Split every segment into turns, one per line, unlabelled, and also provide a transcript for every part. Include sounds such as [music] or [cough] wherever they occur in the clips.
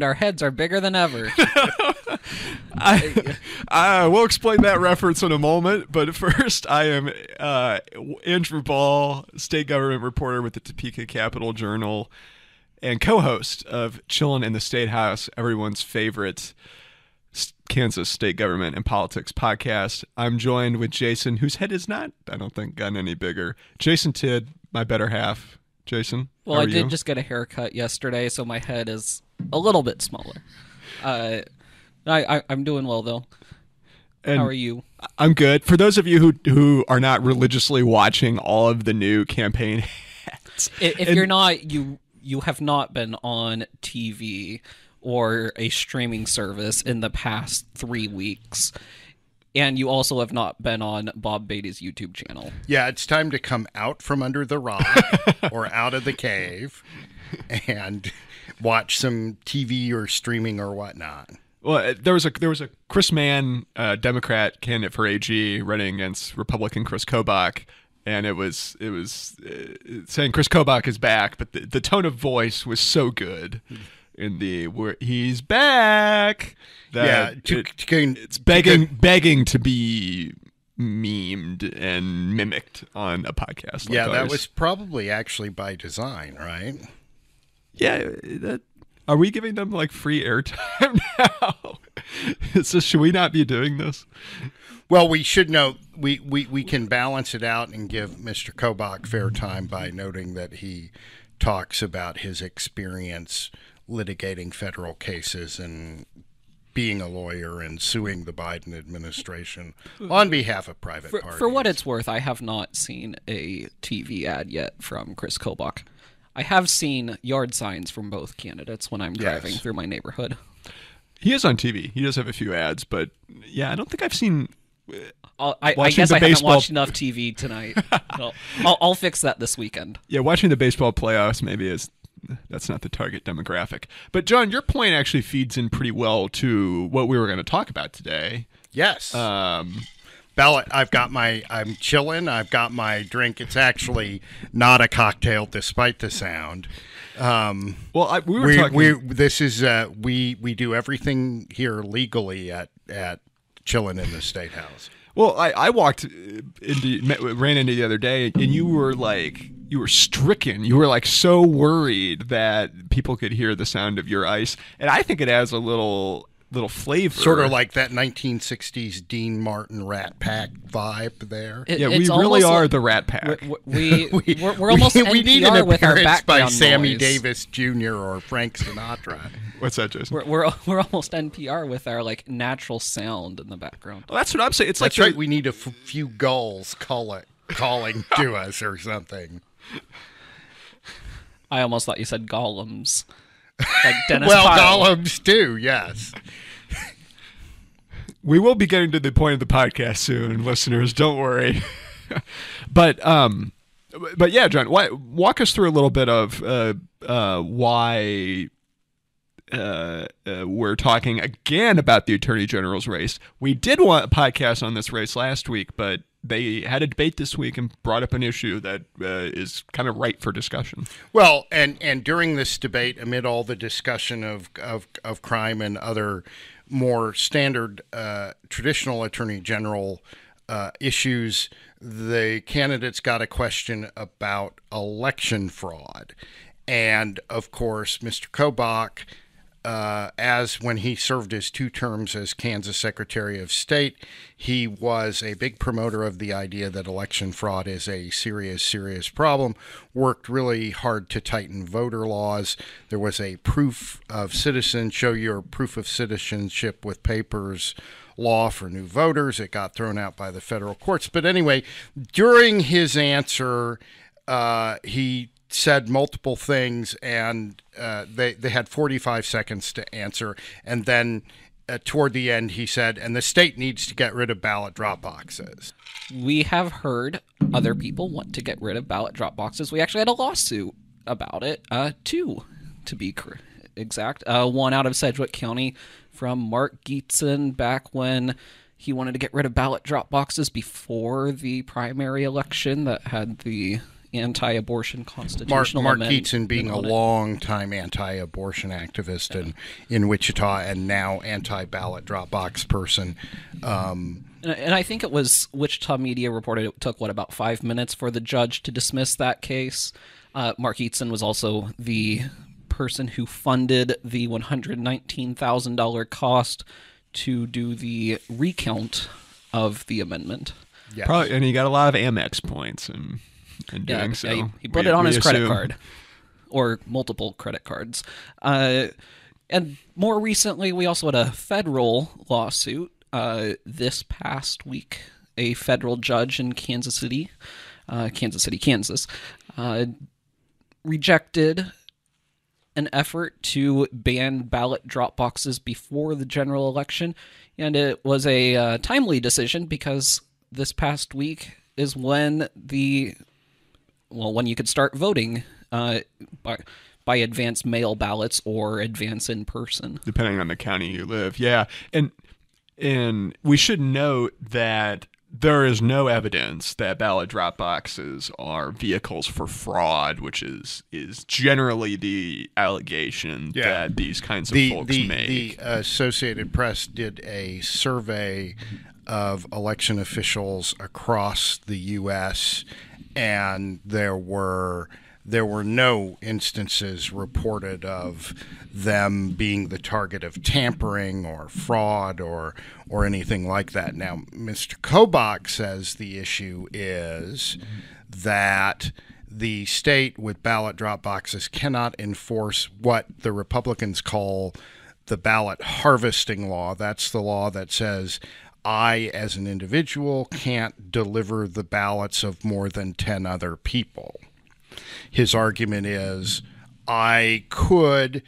And our heads are bigger than ever. [laughs]
I, I will explain that reference in a moment, but [laughs] first, I am uh, Andrew Bahl, state government reporter with the Topeka Capital Journal, and co-host of Chillin' in the State House, everyone's favorite Kansas state government and politics podcast. I'm joined with Jason, whose head is not, I don't think, gotten any bigger. Jason Tidd, my better half. Jason,
Well, I did
you?
just get a haircut yesterday, so my head is a little bit smaller. Uh, I, I I'm doing well though.
And
How are you?
I'm good. For those of you who who are not religiously watching all of the new campaign [laughs] ads,
I- If
and-
you're not, you you have not been on TV or a streaming service in the past three weeks, and you also have not been on Bob Beatty's YouTube channel.
Yeah, it's time to come out from under the rock [laughs] or out of the cave and watch some TV or streaming or whatnot.
well, uh, there was a there was a Chris Mann, uh, Democrat candidate for AG, running against Republican Chris Kobach, and it was it was uh, saying Chris Kobach is back, but the, the tone of voice was so good in the where he's back. That
yeah, to,
it-
to gain-
it's begging begging to be memed and mimicked on a podcast. Like
yeah, that was probably actually by design, right?
Yeah. That, are we giving them like free airtime [laughs] now? so should we not be doing this?
Well, we should note we, we, we can balance it out and give Mr. Kobach fair time by noting that he talks about his experience litigating federal cases and being a lawyer and suing the Biden administration on behalf of private
For,
parties.
for what it's worth, I have not seen a TV ad yet from Chris Kobach. I have seen yard signs from both candidates when I'm driving
Yes.
through my neighborhood.
He is on TV. He does have a few ads, but yeah, I don't think I've seen.
I'll, I, I guess
the
I haven't watched enough TV tonight. [laughs] I'll, I'll, I'll fix that this weekend.
Yeah, watching the baseball playoffs maybe is that's not the target demographic. But John, your point actually feeds in pretty well to what we were going to talk about today.
Yes.
Um,
Ballot, I've got my, I'm chilling. I've got my drink. It's actually not a cocktail despite the sound. Um,
well, I, we were
we,
talking.
we, this is, uh, we, we do everything here legally at, at chilling in the state house.
Well, I, I walked into met, ran into the other day, and you were like you were stricken. You were like so worried that people could hear the sound of your ice, and I think it adds a little little flavor.
Sort of like that 1960s Dean Martin Rat Pack vibe there.
It-
yeah, we really are
like-
the Rat Pack.
We, we, [laughs] we're, we're almost
we,
NPR
we need an
with our
appearance by
background
Sammy
noise.
Davis Jr. or Frank Sinatra.
What's that, Jason?
We're, we're [laughs] we're almost NPR with our like natural sound in the background.
well, that's what I'm saying. It's
That's
like
right.
the-
We need a f- few gulls call it, calling [laughs] to us or something.
I almost thought you said golems, like [laughs] Dennis
well,
Pyle.
golems too. Yes.
we will be getting to the point of the podcast soon, listeners. Don't worry. [laughs] but um, but yeah, John, why, walk us through a little bit of uh, uh, why uh, uh, we're talking again about the attorney general's race. We did want a podcast on this race last week, but they had a debate this week and brought up an issue that uh, is kind of ripe for discussion.
Well, and and during this debate, amid all the discussion of of, of crime and other more standard uh, traditional attorney general uh, issues, the candidates got a question about election fraud, and of course, Mr. Kobach uh, as when he served his two terms as Kansas Secretary of State, he was a big promoter of the idea that election fraud is a serious, serious problem. Worked really hard to tighten voter laws. There was a proof of citizen, show your proof of citizenship with papers law for new voters. It got thrown out by the federal courts. But anyway, during his answer, uh, he said multiple things, and uh, they they had 45 seconds to answer, and then. Uh, toward the end, he said, and the state needs to get rid of ballot drop boxes.
We have heard other people want to get rid of ballot drop boxes. We actually had a lawsuit about it, uh, two to be exact. Uh, one out of Sedgwick County from Mark Gietzen back when he wanted to get rid of ballot drop boxes before the primary election that had the anti-abortion
Mark,
constitutional
Mark
amendment
Gietzen being a long-time anti-abortion activist in, in Wichita and now anti-ballot drop box person. Um,
And- And I think it was Wichita Media reported it took what about five minutes for the judge to dismiss that case. Uh, Mark Gietzen was also the person who funded the one hundred nineteen thousand dollar cost to do the recount of the amendment.
yes.
Probably, and he got a lot of Amex points in, in
Yeah,
doing so.
he, he put
We-
it on his credit card or multiple credit cards. Uh, and more recently, we also had a federal lawsuit uh, this past week. A federal judge in Kansas City, uh, Kansas City, Kansas, uh, rejected an effort to ban ballot drop boxes before the general election, and it was a uh, timely decision because this past week is when the well when you could start voting uh, by by advance mail ballots or advance in person.
depending on the county you live. Yeah, and and we should note that there is no evidence that ballot drop boxes are vehicles for fraud, which is is generally the allegation
Yeah.
that these kinds of
the
folks
the,
make.
the Associated Press did a survey of election officials across the U.S. and there were there were no instances reported of them being the target of tampering or fraud or or anything like that. Now, Mr. Kobach says the issue is that the state with ballot drop boxes cannot enforce what the Republicans call the ballot harvesting law. That's the law that says I, as an individual, can't deliver the ballots of more than 10 other people. His argument is I could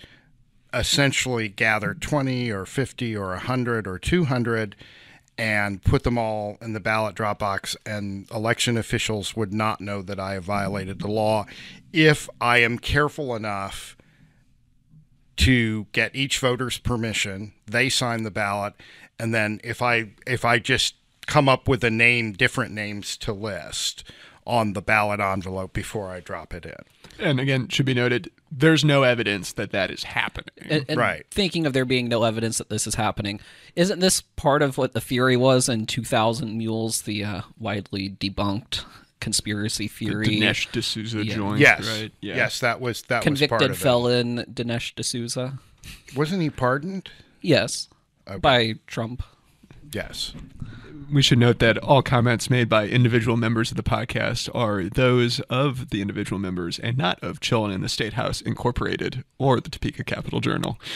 essentially gather 20 or 50 or 100 or 200 and put them all in the ballot drop box, and election officials would not know that I have violated the law if I am careful enough to get each voter's permission. They sign the ballot, and then if I if I just come up with a name, different names to list on the ballot envelope before I drop it in.
and again, should be noted, there's no evidence that that is happening.
And, and
Right.
Thinking of there being no evidence that this is happening, isn't this part of what the theory was in 2000 Mules, the uh, widely debunked conspiracy theory?
Dinesh D'Souza
Yeah.
joins,
Yes,
right? Yeah.
yes, that was that was part
Convicted
of
felon Dinesh D'Souza.
Wasn't he pardoned?
Yes. By Trump.
Yes.
We should note that all comments made by individual members of the podcast are those of the individual members and not of Chillin' in the State House Incorporated or the Topeka Capital Journal. [laughs]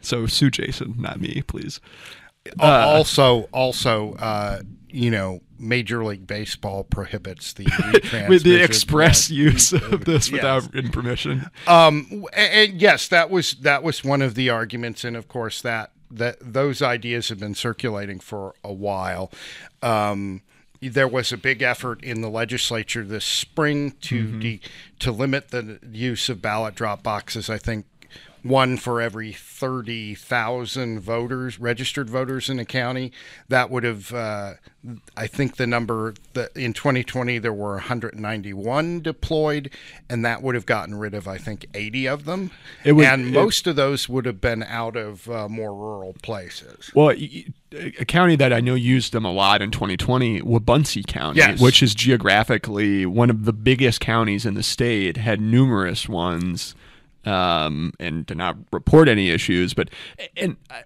So sue Jason, not me, please.
Al- also, also, uh, you know, Major League Baseball prohibits the. [laughs]
With the express
of-
use of this
Yes.
without written permission.
Um, a- and, yes, that was that was one of the arguments, and of course that that those ideas have been circulating for a while. Um, there was a big effort in the legislature this spring to de- to limit the use of ballot drop boxes. I think one for every 30,000 voters, registered voters in a county. That would have, uh, I think the number that in 2020 there were 191 deployed, and that would have gotten rid of, I think, 80 of them.
It would-
and
it-
most of those would have been out of uh, more rural places.
Well, a county that I know used them a lot in 2020, Wabaunsee County,
Yes.
which is geographically one of the biggest counties in the state, had numerous ones um, and to not report any issues. But and uh,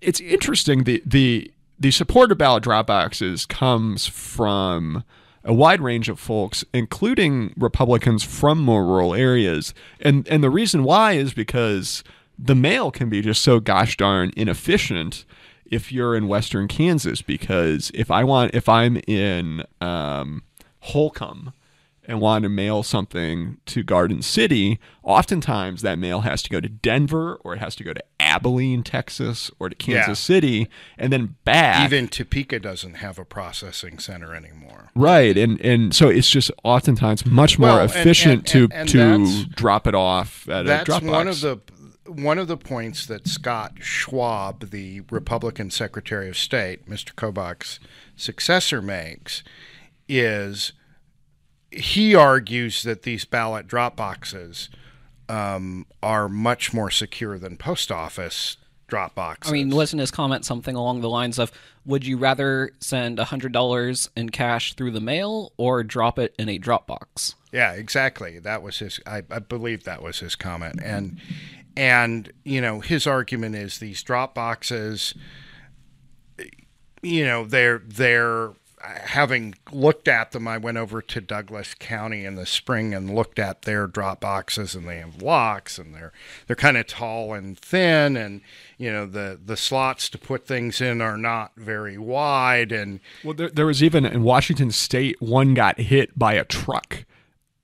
it's interesting the the the support of ballot drop boxes comes from a wide range of folks, including Republicans from more rural areas. And and the reason why is because the mail can be just so gosh darn inefficient if you're in western Kansas because if I want if I'm in um, Holcomb and want to mail something to Garden City, oftentimes that mail has to go to Denver or it has to go to Abilene, Texas, or to Kansas
Yeah.
City and then back.
Even Topeka doesn't have a processing center anymore.
Right, and and so it's just oftentimes much more
Well,
efficient
and-
to
and- and
to
that's-
drop it off at a
That's
drop
one of the one of the points that Scott Schwab, the Republican Secretary of State, Mr. Kobach's successor, makes is he argues that these ballot drop boxes um, are much more secure than post office drop boxes.
I mean, wasn't his comment something along the lines of, "Would you rather send hundred dollars in cash through the mail or drop it in a Dropbox?"
Yeah, exactly. That was his. I, I believe that was his comment, and and you know his argument is these drop boxes. You know they're they're having looked at them. I went over to Douglas County in the spring and looked at their drop boxes, and they have locks, and they're they're kind of tall and thin, and you know the the slots to put things in are not very wide, and
well, there, there was even in Washington State one got hit by a truck,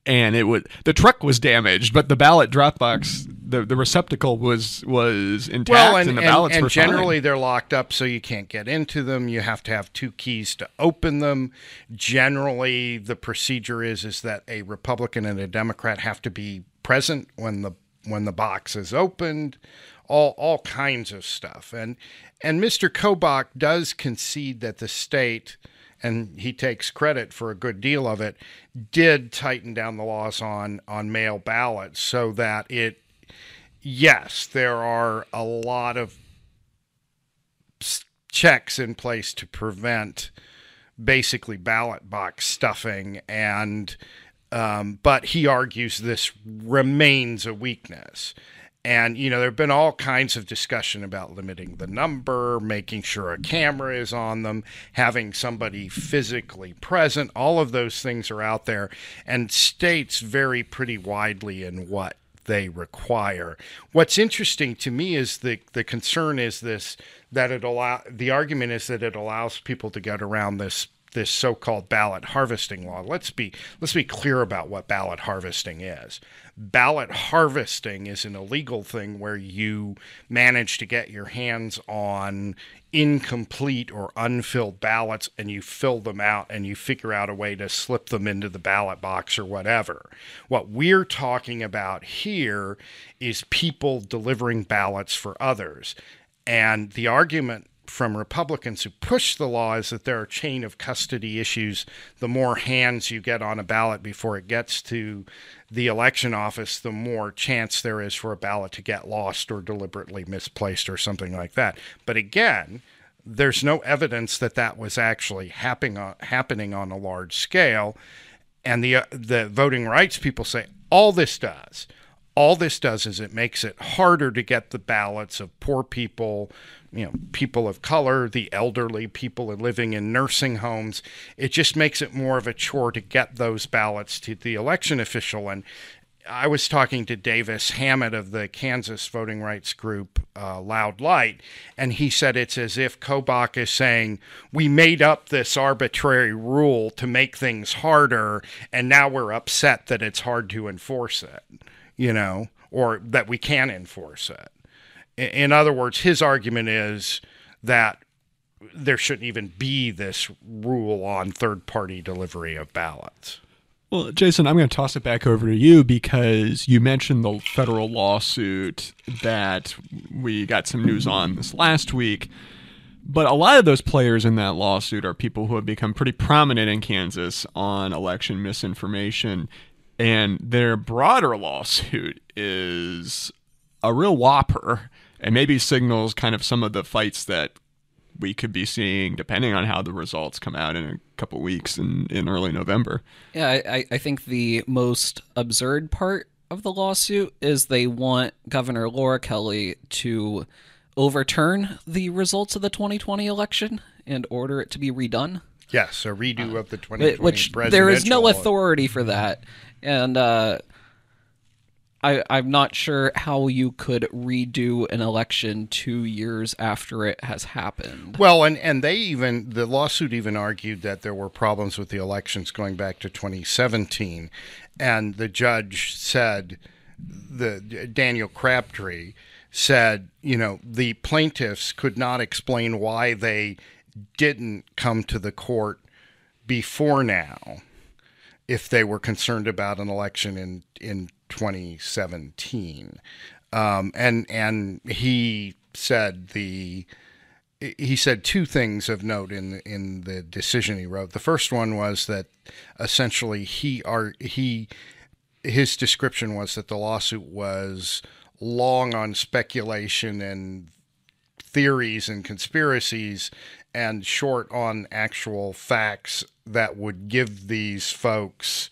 and it was the truck was damaged, but the ballot drop box, the the receptacle was was intact,
Well,
and,
and,
the
and,
ballots
and
were fine.
generally they're locked up, so you can't get into them. You have to have two keys to open them. Generally, the procedure is is that a Republican and a Democrat have to be present when the when the box is opened. All all kinds of stuff, and and Mr. Kobach does concede that the state. And he takes credit for a good deal of it. Did tighten down the laws on on mail ballots so that it yes, there are a lot of checks in place to prevent basically ballot box stuffing and um, but he argues this remains a weakness. And you know there have been all kinds of discussion about limiting the number making sure a camera is on them having somebody physically present. All of those things are out there and states vary pretty widely in what they require. What's interesting to me is the the concern is this that it allow the argument is that it allows people to get around this this so-called ballot harvesting law. Let's be let's be clear about what ballot harvesting is. Ballot harvesting is an illegal thing where you manage to get your hands on incomplete or unfilled ballots and you fill them out and you figure out a way to slip them into the ballot box or whatever. What we're talking about here is people delivering ballots for others. And the argument from Republicans who push the law is that there are chain of custody issues. The more hands you get on a ballot before it gets to the election office, the more chance there is for a ballot to get lost or deliberately misplaced or something like that. But again, there's no evidence that that was actually happening on, happening on a large scale. And the uh, the voting rights people say all this does, all this does is it makes it harder to get the ballots of poor people, you know, people of color, the elderly, people living in nursing homes. It just makes it more of a chore to get those ballots to the election official. And I was talking to Davis Hammett of the Kansas voting rights group uh, Loud Light, and he said it's as if Kobach is saying, We made up this arbitrary rule to make things harder, and now we're upset that it's hard to enforce it, you know, or that we can enforce it. In other words, his argument is that there shouldn't even be this rule on third party delivery of ballots.
Well, Jason, I'm going to toss it back over to you because you mentioned the federal lawsuit that we got some news on this last week. But a lot of those players in that lawsuit are people who have become pretty prominent in Kansas on election misinformation. And their broader lawsuit is a real whopper and maybe signals kind of some of the fights that we could be seeing depending on how the results come out in a couple weeks in, in early November.
Yeah, I, I- I think the most absurd part of the lawsuit is they want Governor Laura Kelly to overturn the results of the 2020 election and order it to be redone.
Yes, a redo uh, of the
Wh-
2020
Which there is no authority for that, and uh, I I'm not sure how you could redo an election two years after it has happened.
Well, and and they even the lawsuit even argued that there were problems with the elections going back to 2017, and the judge said, the Daniel Crabtree said, you know, the plaintiffs could not explain why they didn't come to the court before now if they were concerned about an election in in 2017 um, and and he said the he said two things of note in in the decision he wrote. The first one was that essentially he are he his description was that the lawsuit was long on speculation and theories and conspiracies and short on actual facts that would give these folks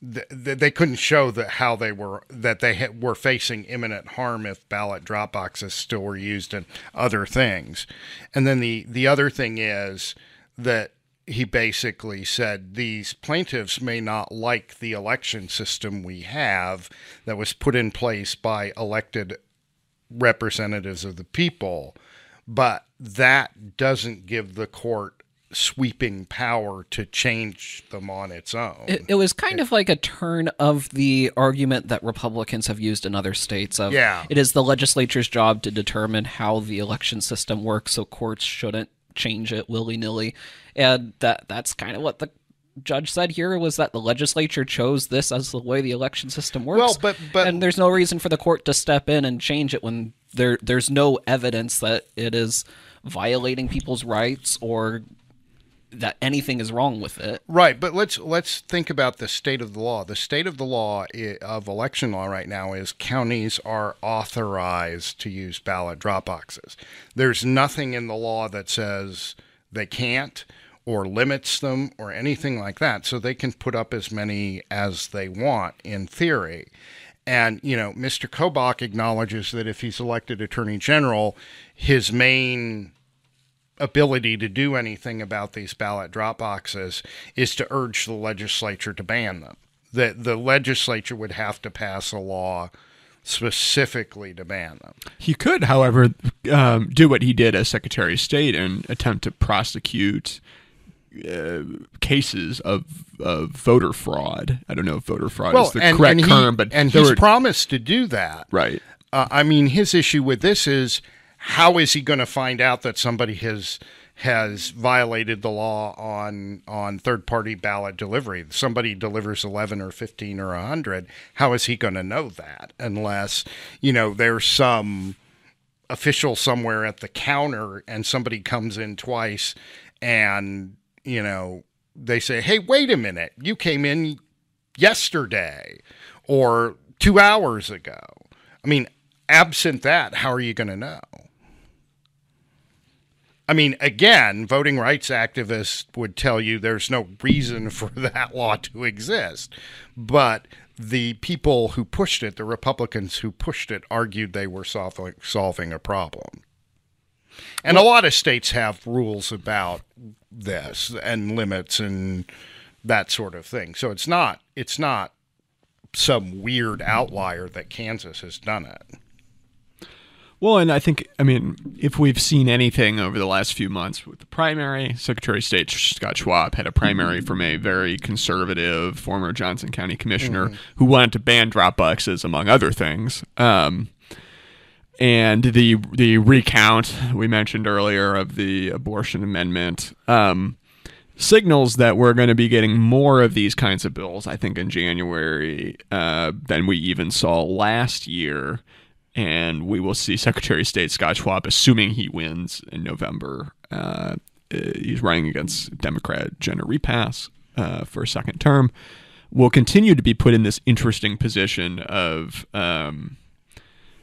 th- th- they couldn't show that how they were that they had, were facing imminent harm if ballot drop boxes still were used in other things. And then the the other thing is that he basically said these plaintiffs may not like the election system we have that was put in place by elected representatives of the people, but that doesn't give the court sweeping power to change them on its own.
It, it was kind of like a turn of the argument that Republicans have used in other states of
Yeah.
it is the legislature's job to determine how the election system works, so courts shouldn't change it willy nilly. And that that's kind of what the judge said here was that the legislature chose this as the way the election system works.
Well, but- but-
and there's no reason for the court to step in and change it when there there's no evidence that it is violating people's rights or that anything is wrong with it.
Right, but let's let's think about the state of the law. The state of the law of election law right now is counties are authorized to use ballot drop boxes. There's nothing in the law that says they can't or limits them or anything like that. So they can put up as many as they want in theory. And you know, Mr. Kobach acknowledges that if he's elected attorney general, his main ability to do anything about these ballot drop boxes is to urge the legislature to ban them. That the legislature would have to pass a law specifically to ban them.
He could, however, um, do what he did as Secretary of State and attempt to prosecute uh, cases of, of voter fraud. I don't know if voter fraud is the correct
he,
term, but
and he's
were-
promised to do that.
right.
Uh, I mean, his issue with this is how is he going to find out that somebody has has violated the law on on third party ballot delivery? Somebody delivers eleven or fifteen or hundred. How is he going to know that unless you know there's some official somewhere at the counter and somebody comes in twice and you know they say, "Hey, wait a minute, you came in yesterday or two hours ago." I mean, absent that, how are you going to know? I mean, again, voting rights activists would tell you there's no reason [laughs] for that law to exist. But the people who pushed it, the Republicans who pushed it, argued they were solving, solving a problem. And a lot of states have rules about this and limits and that sort of thing. So it's not it's not some weird outlier that Kansas has done it.
Well, and I think, I mean, if we've seen anything over the last few months with the primary, Secretary of State Scott Schwab had a primary from a very conservative former Johnson County commissioner who wanted to ban drop boxes, among other things. Um, and the the recount we mentioned earlier of the abortion amendment um, signals that we're going to be getting more of these kinds of bills. I think in January uh, than we even saw last year, and we will see Secretary of State Scott Schwab, assuming he wins in November. Uh, uh, he's running against Democrat Jeanna Repass uh, for a second term. Will continue to be put in this interesting position of. Um,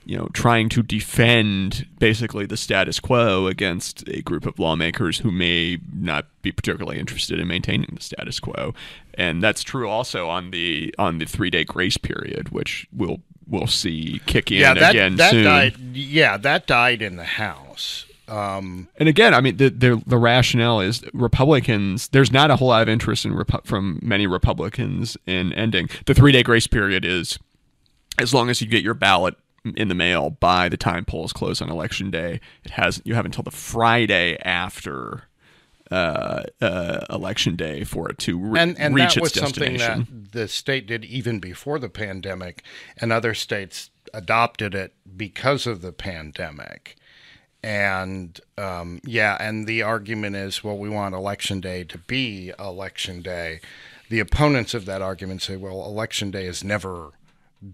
you know, trying to defend basically the status quo against a group of lawmakers who may not be particularly interested in maintaining the status quo. And that's true also on the on the three day grace period, which we'll we'll see kick in
yeah, that,
again
that
soon.
died. Yeah, that died in the House. Um,
And again, I mean, the, the the rationale is Republicans. There's not a whole lot of interest in Repu- from many Republicans in ending the three day grace period. Is as long as you get your ballot in the mail by the time polls close on election day, it has you have until the Friday after uh, uh, election day for it to re-
and and
reach
that was
its
something that the state did even before the pandemic, and other states adopted it because of the pandemic. And um, yeah, and the argument is, well, we want election day to be election day. The opponents of that argument say, well, election day has never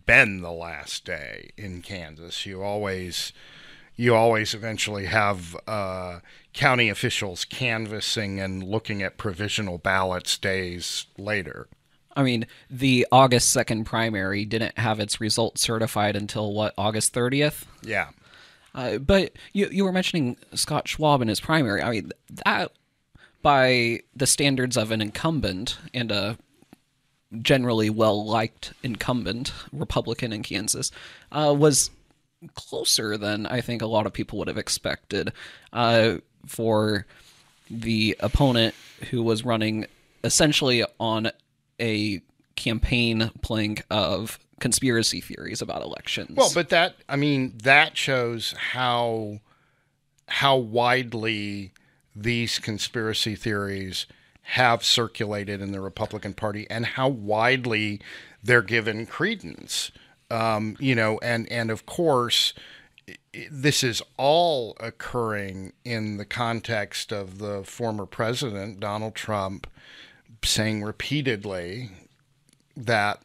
been the last day in Kansas. You always you always eventually have uh, county officials canvassing and looking at provisional ballots days later.
I mean, the August 2nd primary didn't have its results certified until what, August 30th?
Yeah.
Uh, but you you were mentioning Scott Schwab in his primary. I mean that by the standards of an incumbent and a generally well liked incumbent Republican in Kansas uh, was closer than I think a lot of people would have expected uh, for the opponent who was running essentially on a campaign plank of conspiracy theories about elections.
Well, but that I mean that shows how how widely these conspiracy theories have circulated in the Republican Party and how widely they're given credence. Um, you know, and and of course, this is all occurring in the context of the former president Donald Trump saying repeatedly that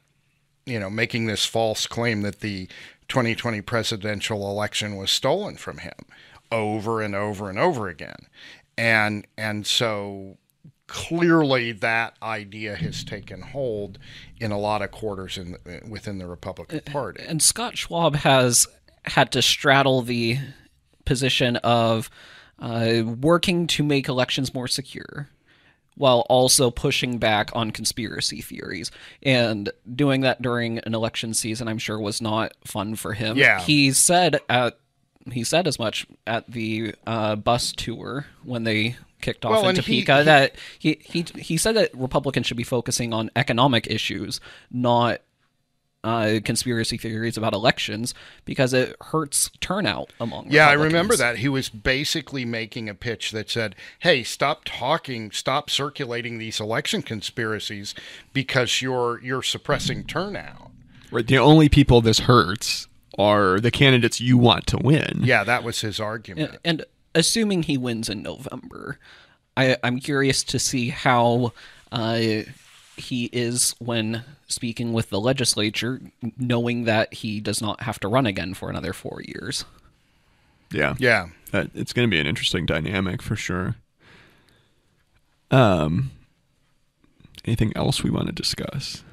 you know, making this false claim that the 2020 presidential election was stolen from him over and over and over again. And and so clearly that idea has taken hold in a lot of quarters in the, within the Republican Party.
and Scott Schwab has had to straddle the position of uh, working to make elections more secure while also pushing back on conspiracy theories. And doing that during an election season, I'm sure, was not fun for him.
Yeah.
He said at he said as much at the uh, bus tour when they kicked off
Well,
in
and he-
Topeka
he-
that he, he he said that Republicans should be focusing on economic issues, not uh, conspiracy theories about elections, because it hurts turnout among.
Yeah, I remember that. He was basically making a pitch that said, "Hey, stop talking, stop circulating these election conspiracies because you're you're suppressing turnout."
Right, the only people this hurts are the candidates you want to win.
Yeah, that was his argument.
And, and assuming he wins in November, I, I'm curious to see how uh, he is when speaking with the legislature, knowing that he does not have to run again for another four years.
yeah,
Yeah.
Uh, it's going to be an interesting dynamic for sure. Um, anything else we want to discuss?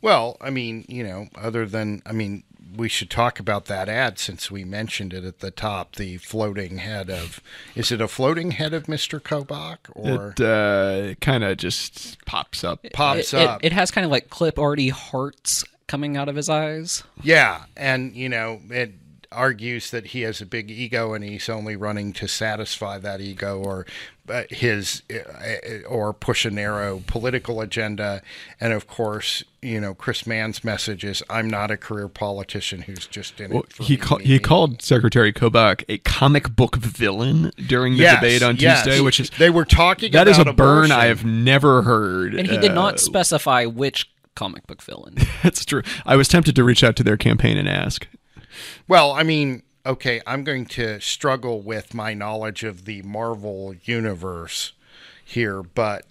Well, I mean, you know, other than, I mean, we should talk about that ad since we mentioned it at the top. The floating head of, is it a floating head of Mr. Kobach or
It uh, kind of just pops up.
pops
it, it-
up?
It, has kind of like clip arty hearts coming out of his eyes.
yeah, and you know, it argues that he has a big ego and he's only running to satisfy that ego or uh, his uh, or push a narrow political agenda. And of course, you know, Chris Mann's message is, "I'm not a career politician who's just in
Well,
it." For
he
me,
call, he called Secretary Kobach a comic book villain during the
Yes,
debate on
yes.
Tuesday, which is
they were talking.
that is a
about
burn. I have never heard.
And he did
Uh,
not specify which comic book villain. [laughs]
That's true. I was tempted to reach out to their campaign and ask.
Well, I mean, okay, I'm going to struggle with my knowledge of the Marvel universe here, but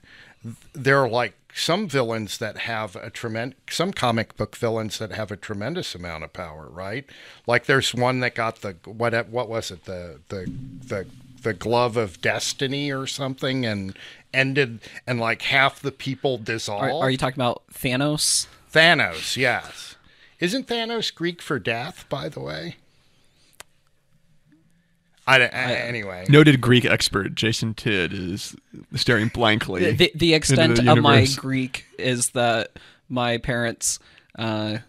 there are like some villains that have a tremendous, some comic book villains that have a tremendous amount of power, right? Like there's one that got the what what was it the the the the glove of destiny or something and ended and like half the people dissolved.
Are, are you talking about Thanos?
Thanos, yes. Isn't Thanos Greek for death, by the way? I, I- anyway.
Noted Greek expert Jason Tidd is staring blankly.
the, the extent
into the
of my. Greek is that my parents uh,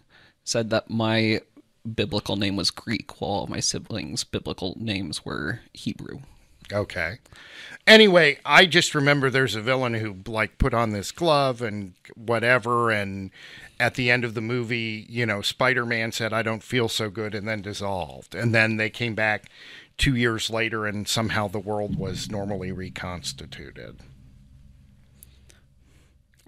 said that my biblical name was Greek, while my siblings' biblical names were Hebrew.
Okay. Anyway, I just remember there's a villain who like put on this glove and whatever and at the end of the movie, you know, Spider-Man said I don't feel so good and then dissolved. And then they came back 2 years later and somehow the world was normally reconstituted.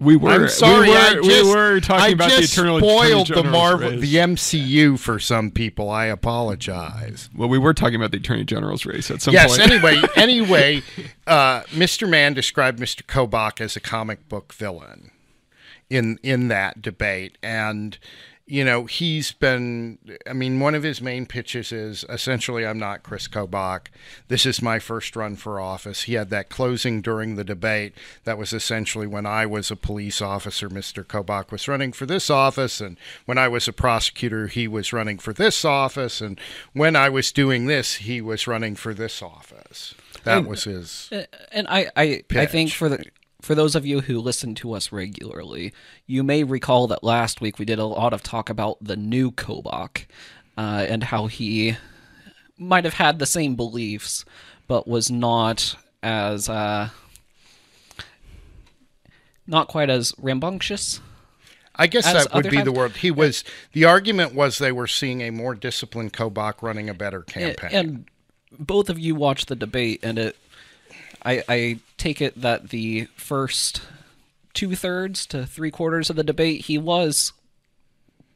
We were.
I'm sorry,
we were,
I
we
just,
were talking
I
about the eternal
spoiled the Marvel,
race.
the MCU for some people. I apologize.
Well, we were talking about the Attorney General's race at some
Yes.
point.
Anyway, [laughs] anyway, uh, Mr. Mann described Mr. Kobach as a comic book villain in in that debate, and you know he's been. I mean, one of his main pitches is essentially, "I'm not Chris Kobach. This is my first run for office." He had that closing during the debate. That was essentially when I was a police officer, Mr. Kobach was running for this office, and when I was a prosecutor, he was running for this office, and when I was doing this, he was running for this office. That was his.
Uh, And I, I, I think for the for those of you who listen to us regularly, you may recall that last week we did a lot of talk about the new Kobach uh, and how he might have had the same beliefs, but was not as uh, not quite as rambunctious.
I guess
As
that would be the word. He was. The argument was they were seeing a more disciplined Kobach running a better campaign.
And both of you watched the debate, and it. I, I take it that the first two thirds to three quarters of the debate, he was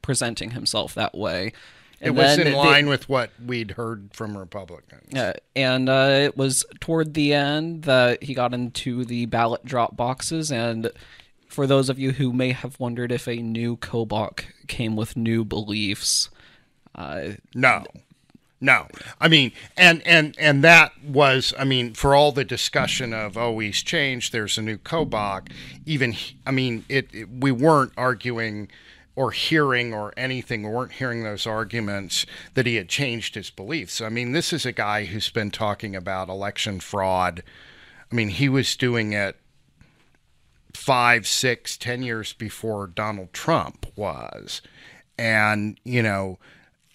presenting himself that way.
it was in line with what we'd heard from Republicans.
uh, and uh, it was toward the end that he got into the ballot drop boxes. And for those of you who may have wondered if a new Kobach came with new beliefs, uh,
No. No. I mean, and and and that was I mean, for all the discussion of oh, he's changed, there's a new Kobach, even I mean, it, it we weren't arguing or hearing or anything, we weren't hearing those arguments that he had changed his beliefs. I mean, this is a guy who's been talking about election fraud. I mean, he was doing it five, six, ten years before Donald Trump was. And, you know,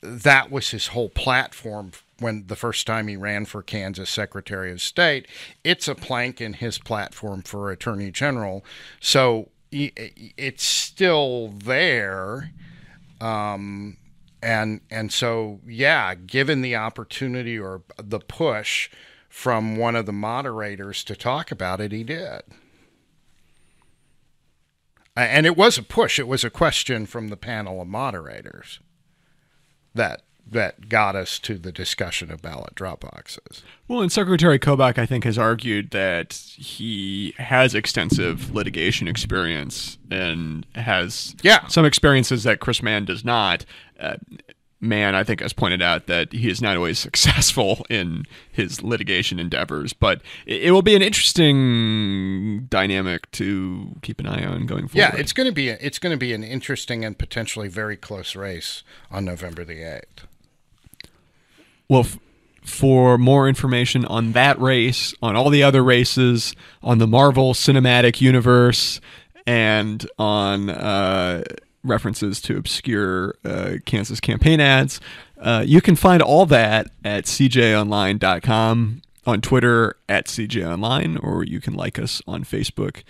that was his whole platform when the first time he ran for Kansas Secretary of State. It's a plank in his platform for Attorney General. So it's still there. Um, and and so yeah, given the opportunity or the push from one of the moderators to talk about it, he did. And it was a push. It was a question from the panel of moderators that that got us to the discussion of ballot drop boxes.
Well, and Secretary Kobach, I think, has argued that he has extensive litigation experience and has
Yeah.
some experiences that Chris Mann does not. Uh, Mann, I think, has pointed out that he is not always [laughs] successful in his litigation endeavors, but it, will be an interesting dynamic to keep an eye on going forward.
Yeah, it's going to be it's going to be an interesting and potentially very close race on November the eighth.
Well, f- for more information on that race, on all the other races, on the Marvel Cinematic Universe, and on uh, references to obscure uh, Kansas campaign ads, uh, you can find all that at cjonline.com, on Twitter at cjonline, or you can like us on Facebook.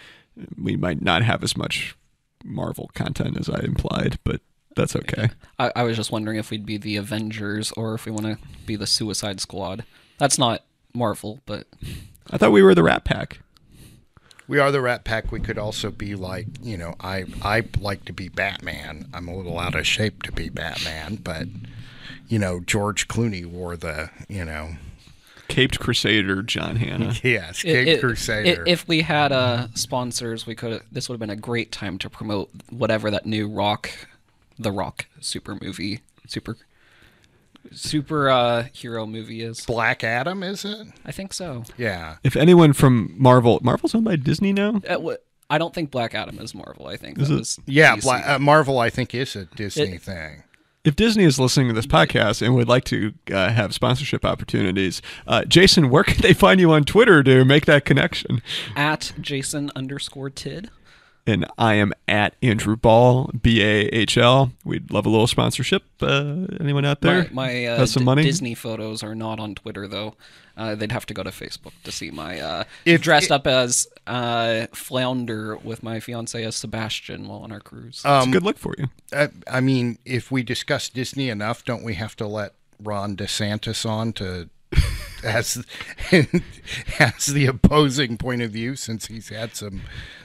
We might not have as much Marvel content as I implied, but that's okay.
I, I was just wondering if we'd be the Avengers or if we want to be the Suicide Squad. That's not Marvel, but
I thought we were the Rat Pack.
We are the Rat Pack. We could also be like, you know, I I like to be Batman. I'm a little out of shape to be Batman, but you know, George Clooney wore the, you know,
Caped Crusader John Hanna. [laughs]
yes,
i-
Cape
i-
Crusader.
i- if we had uh, sponsors, we could. This would have been a great time to promote whatever that new Rock, the Rock super movie, super, super uh, hero movie is.
Black Adam, is it?
I think so.
Yeah.
If anyone from Marvel, Marvel's owned by Disney now.
Uh, wh- I don't think Black Adam is Marvel. I think
Is
that
it?
was
Yeah,
DC.
Black, uh, Marvel I think is a Disney
It-
thing.
if Disney is listening to this podcast and would like to uh, have sponsorship opportunities, uh, Jason, where can they find you on Twitter to make that connection?
At Jason underscore Tidd.
And I am at Andrew Bahl, B A H L. We'd love a little sponsorship. Uh, anyone out there?
My, my uh,
has some
D-
money?
Disney photos are not on Twitter though. Uh, they'd have to go to Facebook to see my uh,
If-
dressed up as uh, Flounder with my fiance as Sebastian while on our cruise.
It's a good look for you.
I, I mean, if we discuss Disney enough, don't we have to let Ron DeSantis on to [laughs] as [laughs] as the opposing point of view since he's had some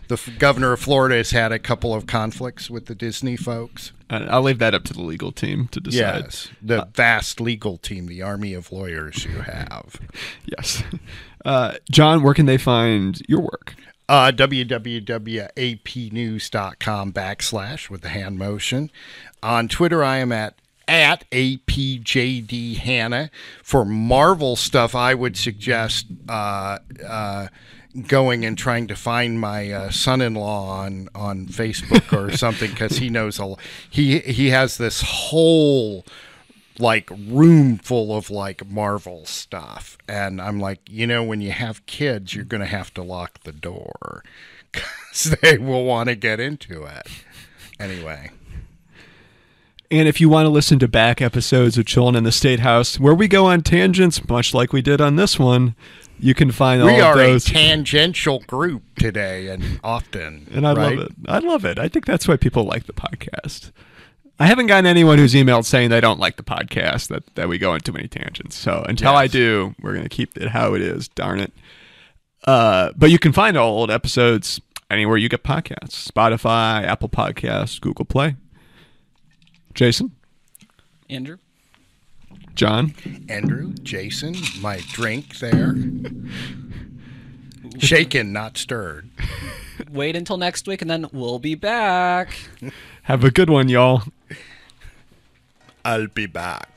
the f- governor of Florida has had a couple of conflicts with the Disney folks.
Uh, I'll leave that up to the legal team to decide.
Yes, the vast legal team, the army of lawyers you have. [laughs]
Yes. Uh, John, where can they find your work?
Uh, www.apnews.com backslash with the hand motion. On Twitter, I am at at APJD Hanna. For Marvel stuff, I would suggest uh, uh, going and trying to find my uh, son-in-law on on Facebook or [laughs] something because he knows a he he has this whole like room full of like Marvel stuff. And I'm like, you know, when you have kids, you're going to have to lock the door [laughs] because they will want to get into it. Anyway,
And if you want to listen to back episodes of Chillin' in the State House, where we go on tangents, much like we did on this one, you can find all
we are a tangential group today and often.
and I
right?
love it. I love it. I think that's why people like the podcast. I haven't gotten anyone who's emailed saying they don't like the podcast, that, that we go into many tangents. So until I do, we're going to keep it how it is. Darn it. Uh, but you can find all old episodes anywhere you get podcasts Spotify, Apple Podcasts, Google Play. Jason,
Andrew.
John,
Andrew, Jason, my drink there. [laughs] Shaken, not stirred.
Wait until next week and then we'll be back.
have a good one, y'all.
I'll be back.